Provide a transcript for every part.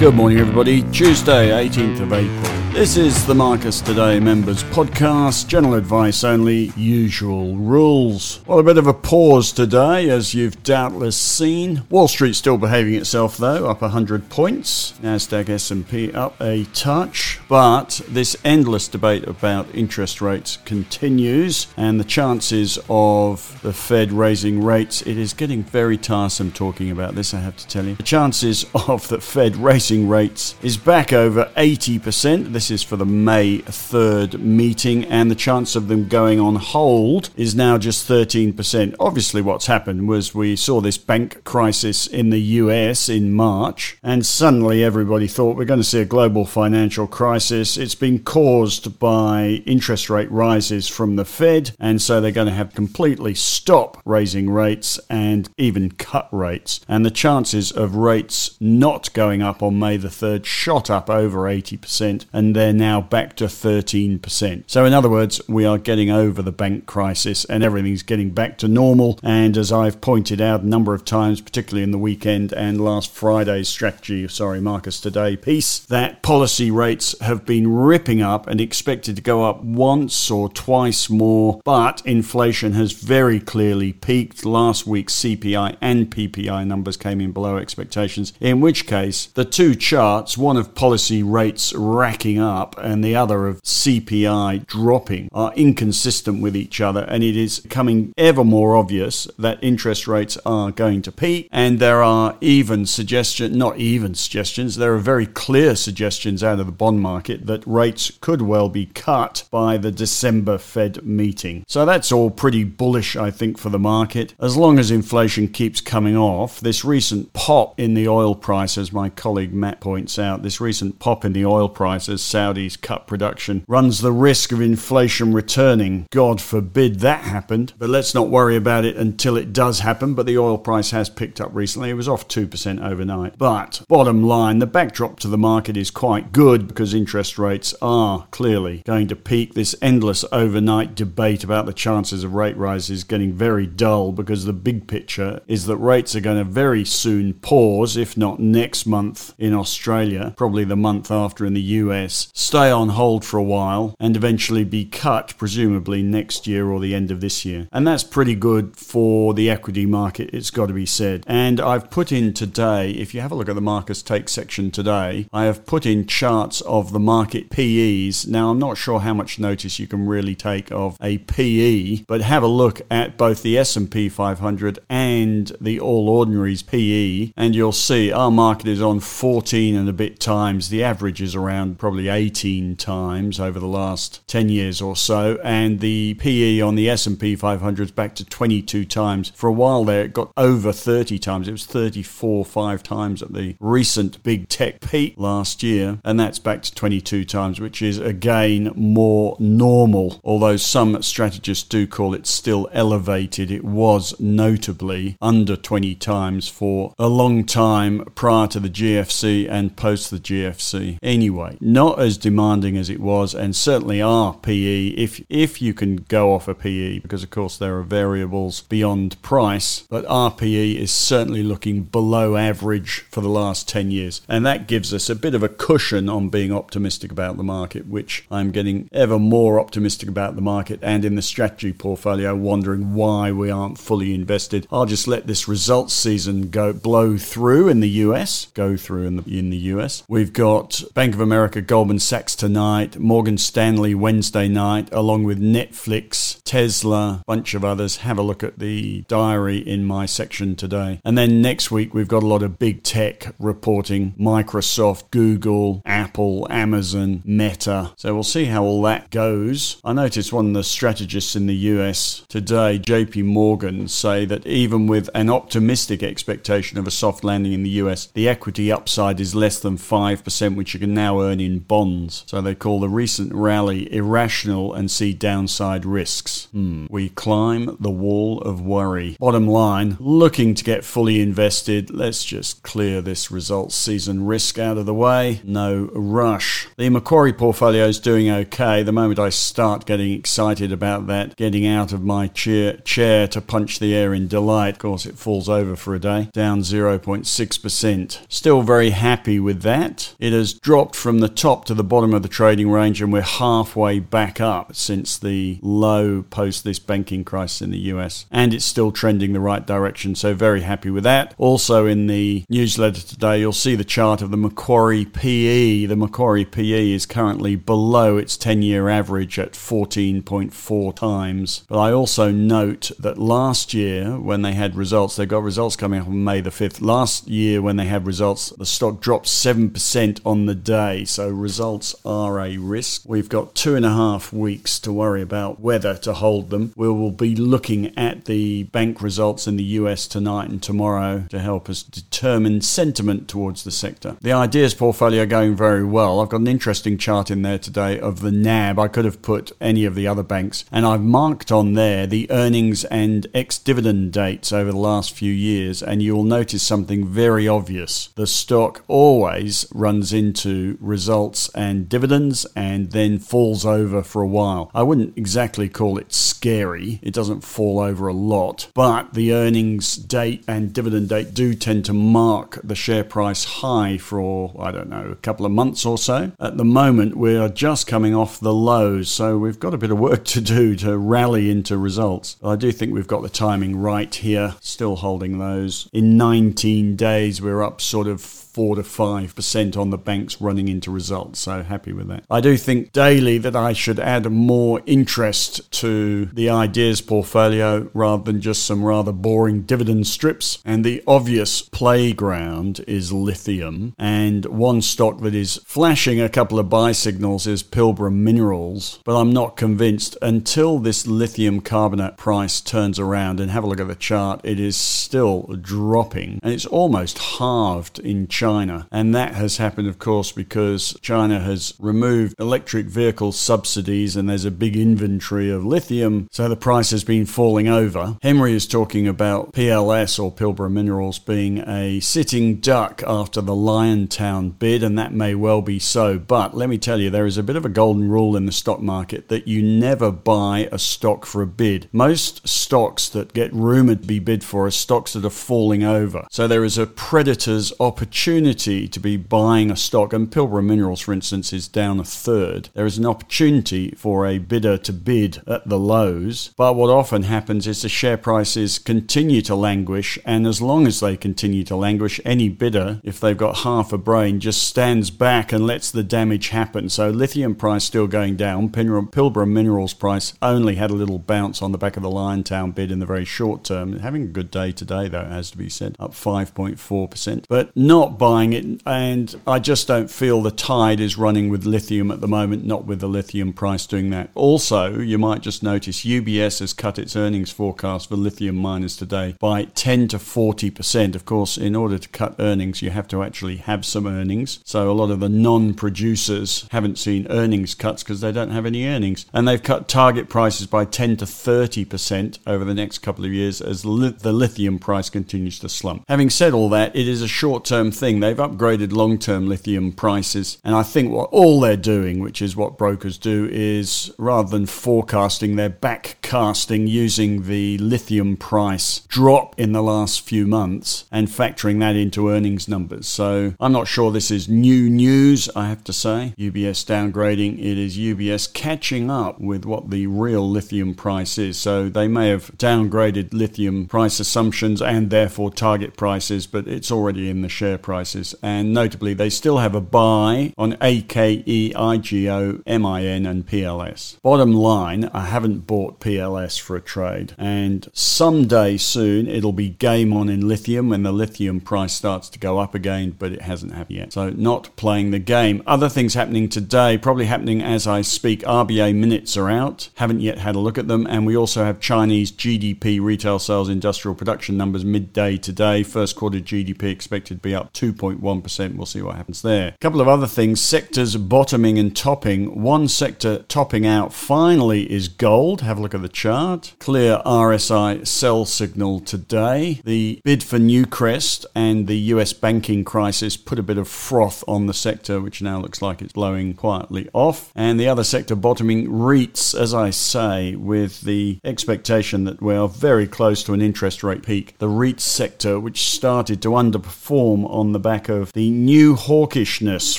Good morning, everybody. Tuesday, 18th of April. This is the Marcus Today Members Podcast. General advice only, usual rules. Well, a bit of a pause today, as you've doubtless seen. Wall Street still behaving itself, though, up 100 points. Nasdaq, S&P up a touch, but this endless debate about interest rates continues, and the chances of the Fed raising rates. It is getting very tiresome talking about this. I have to tell you, the chances of the Fed raising rates is back over 80%. This is for the May 3rd meeting, and the chance of them going on hold is now just 13%. Obviously, what's happened was we saw this bank crisis in the US in March, and suddenly everybody thought we're going to see a global financial crisis. It's been caused by interest rate rises from the Fed, and so they're going to have completely stop raising rates and even cut rates. And the chances of rates not going up on May the 3rd shot up over 80%, and they're now back to 13%. So, in other words, we are getting over the bank crisis and everything's getting back to normal. And as I've pointed out a number of times, particularly in the weekend and last Friday's strategy, sorry, Marcus Today piece, that policy rates have been ripping up and expected to go up once or twice more, but inflation has very clearly peaked. Last week's CPI and PPI numbers came in below expectations, in which case the two charts, one of policy rates racking up and the other of CPI dropping, are inconsistent with each other, and it is becoming ever more obvious that interest rates are going to peak. And there are even suggestions, not even suggestions, there are very clear suggestions out of the bond market that rates could well be cut by the December Fed meeting. So that's all pretty bullish, I think, for the market. As long as inflation keeps coming off, this recent pop in the oil price, as my colleague Matt points out, this recent pop in the oil price as Saudis cut production runs the risk of inflation returning. God forbid that happened, but let's not worry about it until it does happen. But the oil price has picked up recently. It was off 2% overnight. But bottom line, the backdrop to the market is quite good because interest rates are clearly going to peak. This endless overnight debate about the chances of rate rises is getting very dull because the big picture is that rates are going to very soon pause, if not next month, in Australia, probably the month after in the US, stay on hold for a while, and eventually be cut, presumably next year or the end of this year. And that's pretty good for the equity market, it's got to be said. And I've put in today, if you have a look at the Marcus Take section today, I have put in charts of the market PEs. Now, I'm not sure how much notice you can really take of a PE, but have a look at both the S&P 500 and the All Ordinaries PE, and you'll see our market is on 14 and a bit times. The average is around probably 18 times over the last 10 years or so, and the PE on the S&P 500 is back to 22 times. For a while there, it got over 30 times. It was 34, five times at the recent big tech peak last year, and that's back to 22 times, which is again more normal. Although some strategists do call it still elevated, it was notably under 20 times for a long time prior to the GFC and post the GFC. Anyway, not as demanding as it was, and certainly are PE if if you can go off a PE, because of course there are variables beyond price, but RPE is certainly looking below average for the last 10 years. And that gives us a bit of a cushion on being optimistic about the market, which I'm getting ever more optimistic about the market and in the strategy portfolio, wondering why we aren't fully invested. I'll just let this results season go blow through in the US, go through in the in the US. We've got Bank of America, Goldman Sachs tonight, Morgan Stanley Wednesday night, along with Netflix, Tesla, bunch of others. Have a look at the diary in my section today. And then next week we've got a lot of big tech reporting: Microsoft, Google, Apple, Amazon, Meta. So we'll see how all that goes. I noticed one of the strategists in the US today, JP Morgan, say that even with an optimistic expectation of a soft landing in the US, the equity upside is less than 5%, which you can now earn in bonds. So they call the recent rally irrational and see downside risks. Hmm. We climb the wall of worry. Bottom line, looking to get fully invested, let's just clear this results season risk out of the way. No rush. The Macquarie portfolio is doing okay. The moment I start getting excited about that, getting out of my chair, chair to punch the air in delight, of course, it falls over for a day, down 0.6%. Still very happy with that. It has dropped from the top to the bottom of the trading range, and we're halfway back up since the low post this banking crisis in the US. And it's still trending the right direction, so very happy with that. Also, in the newsletter today, you'll see the chart of the Macquarie PE. The Macquarie PE is currently below its 10 year average at 14.4 times. But I also note that last year, when they had results, they got results coming up on May the 5th. Last year, when they had results, the stock dropped 7% on the day. So results are a risk. We've got two and a half weeks to worry about whether to hold them. We will be looking at the bank results in the US tonight and tomorrow to help us determine sentiment towards the sector. The ideas portfolio going very well. I've got an interesting chart in there today of the NAB. I could have put any of the other banks, and I've marked on there the earnings and ex dividend dates over the last few years, and you'll notice something very obvious. The stock always runs into results and dividends and then falls over for a while. I wouldn't exactly call it scary, it doesn't fall over a lot, but the earnings date and dividend date do tend to mark the share price high for, I don't know, a couple of months or so. At the moment, we are just coming off the lows, so we've got a bit of work to do to rally into results. I do think we've got the timing right here, still holding those. In 19 days, we're up sort of four to five percent on the banks running into results. So happy with that. I do think daily that I should add more interest to the ideas portfolio rather than just some rather boring dividend strips. And the obvious playground is lithium. And one stock that is flashing a couple of buy signals is Pilbara Minerals. But I'm not convinced until this lithium carbonate price turns around and have a look at the chart. It is still dropping and it's almost halved in China. And that has happened, of course, because China has removed electric vehicle subsidies and there's a big inventory of lithium. So the price has been falling over. Henry is talking about PLS or Pilbara Minerals being a sitting duck after the Liontown bid, and that may well be so. But let me tell you, there is a bit of a golden rule in the stock market that you never buy a stock for a bid. Most stocks that get rumored to be bid for are stocks that are falling over. So there is a predator's opportunity to be buying a stock, and Pilbara Minerals, for instance, is down a third. There is an opportunity for a bidder to bid at the lows, but what often happens is the share prices continue to languish, and as long as they continue to languish, any bidder, if they've got half a brain, just stands back and lets the damage happen. So lithium price still going down. Pilbara Minerals price only had a little bounce on the back of the Liontown bid in the very short term. Having a good day today, though, has to be said, up 5.4%, but not buying it, and I just don't feel the tide is running with lithium at the moment, not with the lithium price doing that. Also, you might just notice UBS has cut its earnings forecast for lithium miners today by 10 to 40%. Of course, in order to cut earnings, you have to actually have some earnings. So a lot of the non producers haven't seen earnings cuts because they don't have any earnings. And they've cut target prices by 10 to 30% over the next couple of years as li- the lithium price continues to slump. Having said all that, it is a short term thing. They've upgraded long term lithium prices. And I think what all they're doing, which is what brokers do, is rather than forecasting, they're backcasting using the lithium price drop in the last few months and factoring that into earnings numbers. So I'm not sure this is new news, I have to say. UBS downgrading, it is UBS catching up with what the real lithium price is. So they may have downgraded lithium price assumptions and therefore target prices, but it's already in the share prices, and notably, they still have a buy on AKE, IGO, MIN, and PLS. Bottom line, I haven't bought PLS for a trade, and someday soon it'll be game on in lithium when the lithium price starts to go up again, but it hasn't happened yet. So, not playing the game. Other things happening today, probably happening as I speak. RBA minutes are out, haven't yet had a look at them, and we also have Chinese GDP retail sales industrial production numbers midday today. First quarter GDP expected to be up 2.1%. We'll see what happens there. A couple of other things sectors bottoming and topping. One sector topping out finally is gold. Have a look at the chart. Clear RSI sell signal today. The bid for Newcrest and the US banking crisis put a bit of froth on the sector, which now looks like it's blowing quietly off. And the other sector bottoming REITs, as I say, with the expectation that we are very close to an interest rate peak. The REIT sector, which started to underperform on the back of the new hawkishness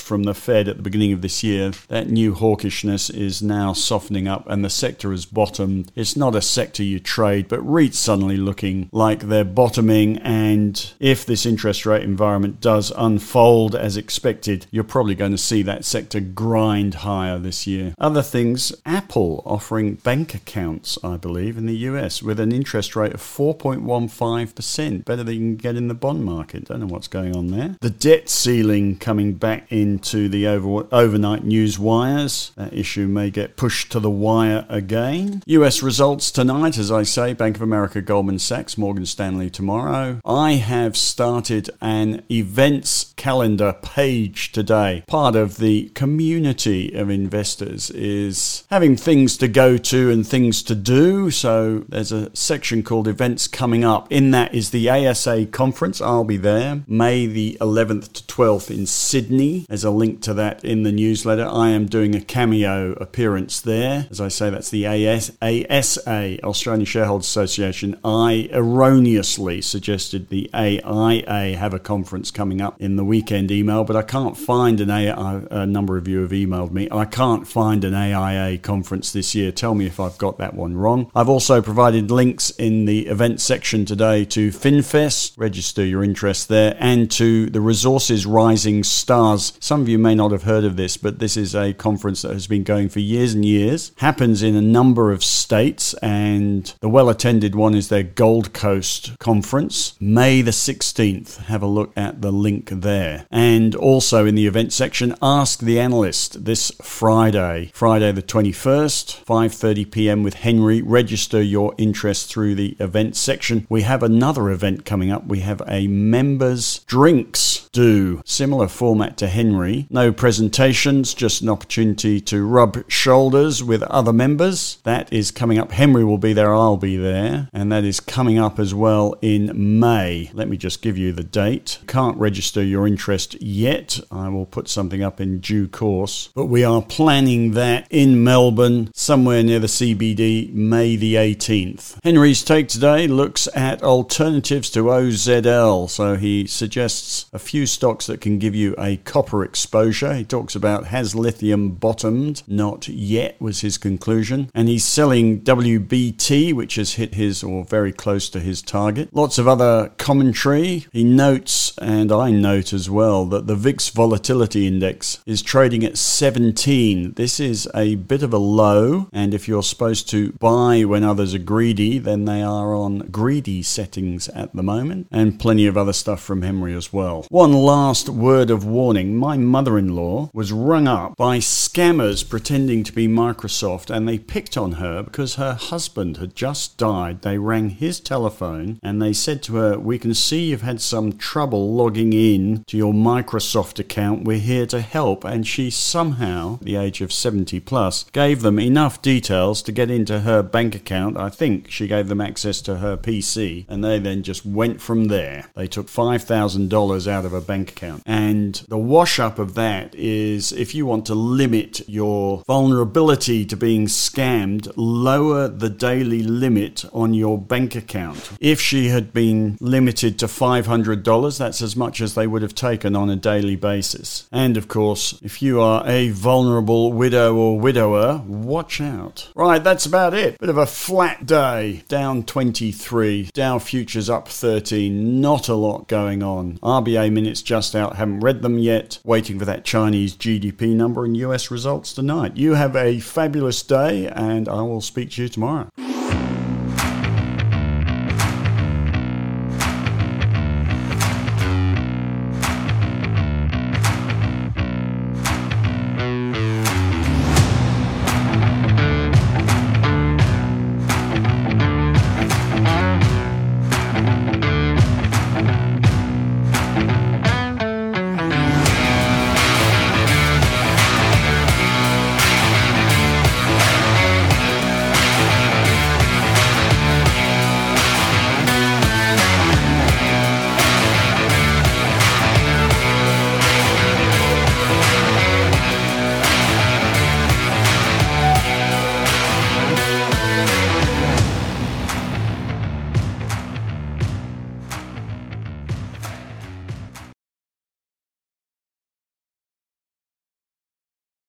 from the Fed at the beginning of this year, that new hawkishness is now softening up and the sector has bottomed. It's not a sector you trade, but REITs suddenly looking like they're bottoming. And if this interest rate environment does unfold as expected, you're probably going to see that sector grind higher this year. Other things, Apple offering bank accounts, I believe, in the US with an interest rate of 4.15%, better than you can get in the bond market. Don't know what's going on there. The debt ceiling coming back into the over, overnight news wires. That issue may get pushed to the wire again. US results tonight, as I say, Bank of America, Goldman Sachs, Morgan Stanley tomorrow. I have started an events calendar page today. Part of the community of investors is having things to go to and things to do. So there's a section called events coming up. In that is the ASA conference. I'll be there May the 11th to 12th in Sydney. There's a link to that in the newsletter. I am doing a cameo appearance there. As I say, that's the AS, ASA, Australian Shareholders Association. I erroneously suggested the AIA have a conference coming up in the weekend email, but I can't find an AIA. A number of you have emailed me. I can't find an AIA conference this year. Tell me if I've got that one wrong. I've also provided links in the event section today to FinFest. Register your interest there and to the Resources Rising Stars. Some of you may not have heard of this, but this is a conference that has been going for years and years. Happens in a number of states, and the well attended one is their Gold Coast conference, May the 16th. Have a look at the link there. And also in the event section, Ask the Analyst this Friday, Friday the 21st, 5:30 p.m. with Henry. Register your interest through the event section. We have another event coming up. We have a members drinks do similar format to Henry. No presentations, just an opportunity to rub shoulders with other members. That is coming up. Henry will be there, I'll be there, and that is coming up as well in May. Let me just give you the date. Can't register your interest yet. I will put something up in due course, but we are planning that in Melbourne, somewhere near the CBD, May the 18th. Henry's take today looks at alternatives to OZL, so he suggests a few stocks that can give you a copper exposure. He talks about has lithium bottomed? Not yet, was his conclusion. And he's selling WBT, which has hit his or very close to his target. Lots of other commentary. He notes, and I note as well, that the VIX volatility index is trading at 17. This is a bit of a low, and if you're supposed to buy when others are greedy, then they are on greedy settings at the moment, and plenty of other stuff from Henry as well. One last word of warning my mother in law was rung up by scammers pretending to be Microsoft, and they picked on her because her husband had just died. They rang his telephone and they said to her, We can see you've had some trouble logging in to your Microsoft account. We're here to help. And she somehow, the age of 70 plus, gave them enough details to get into her bank account. I think she gave them access to her PC, and they then just went from there. They took $5,000 out of her bank account. And the wash up of that is if you want to limit your vulnerability to being scammed, lower the daily limit on your bank account. If she had been limited to $500, that's as much as they would have taken on a daily basis. And of course, if you are a vulnerable widow or widower, watch out. Right, that's about it. Bit of a flat day. Down 23. Dow futures up 13. Not a lot going on. RBA minutes just out. Haven't read them yet. Waiting for that Chinese GDP number and US results tonight. You have a fabulous day, and I will speak to you tomorrow.